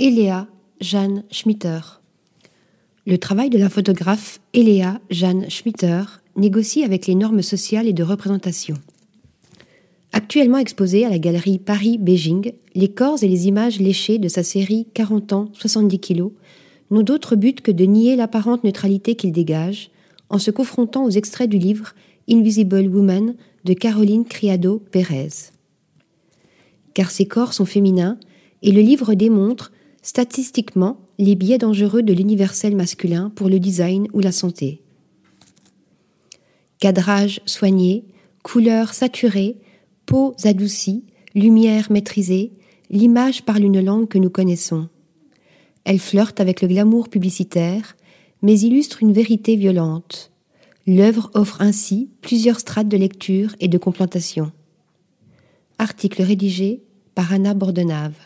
Eléa Jeanne Schmitter. Le travail de la photographe Eléa Jeanne Schmitter négocie avec les normes sociales et de représentation. Actuellement exposé à la galerie Paris-Beijing, les corps et les images léchées de sa série 40 ans, 70 kilos n'ont d'autre but que de nier l'apparente neutralité qu'il dégage en se confrontant aux extraits du livre Invisible Woman de Caroline Criado Pérez. Car ces corps sont féminins et le livre démontre statistiquement les biais dangereux de l'universel masculin pour le design ou la santé. Cadrage soigné, couleurs saturées, peaux adoucies, lumière maîtrisée, l'image parle une langue que nous connaissons. Elle flirte avec le glamour publicitaire, mais illustre une vérité violente. L'œuvre offre ainsi plusieurs strates de lecture et de complantation. Article rédigé par Anna Bordenave.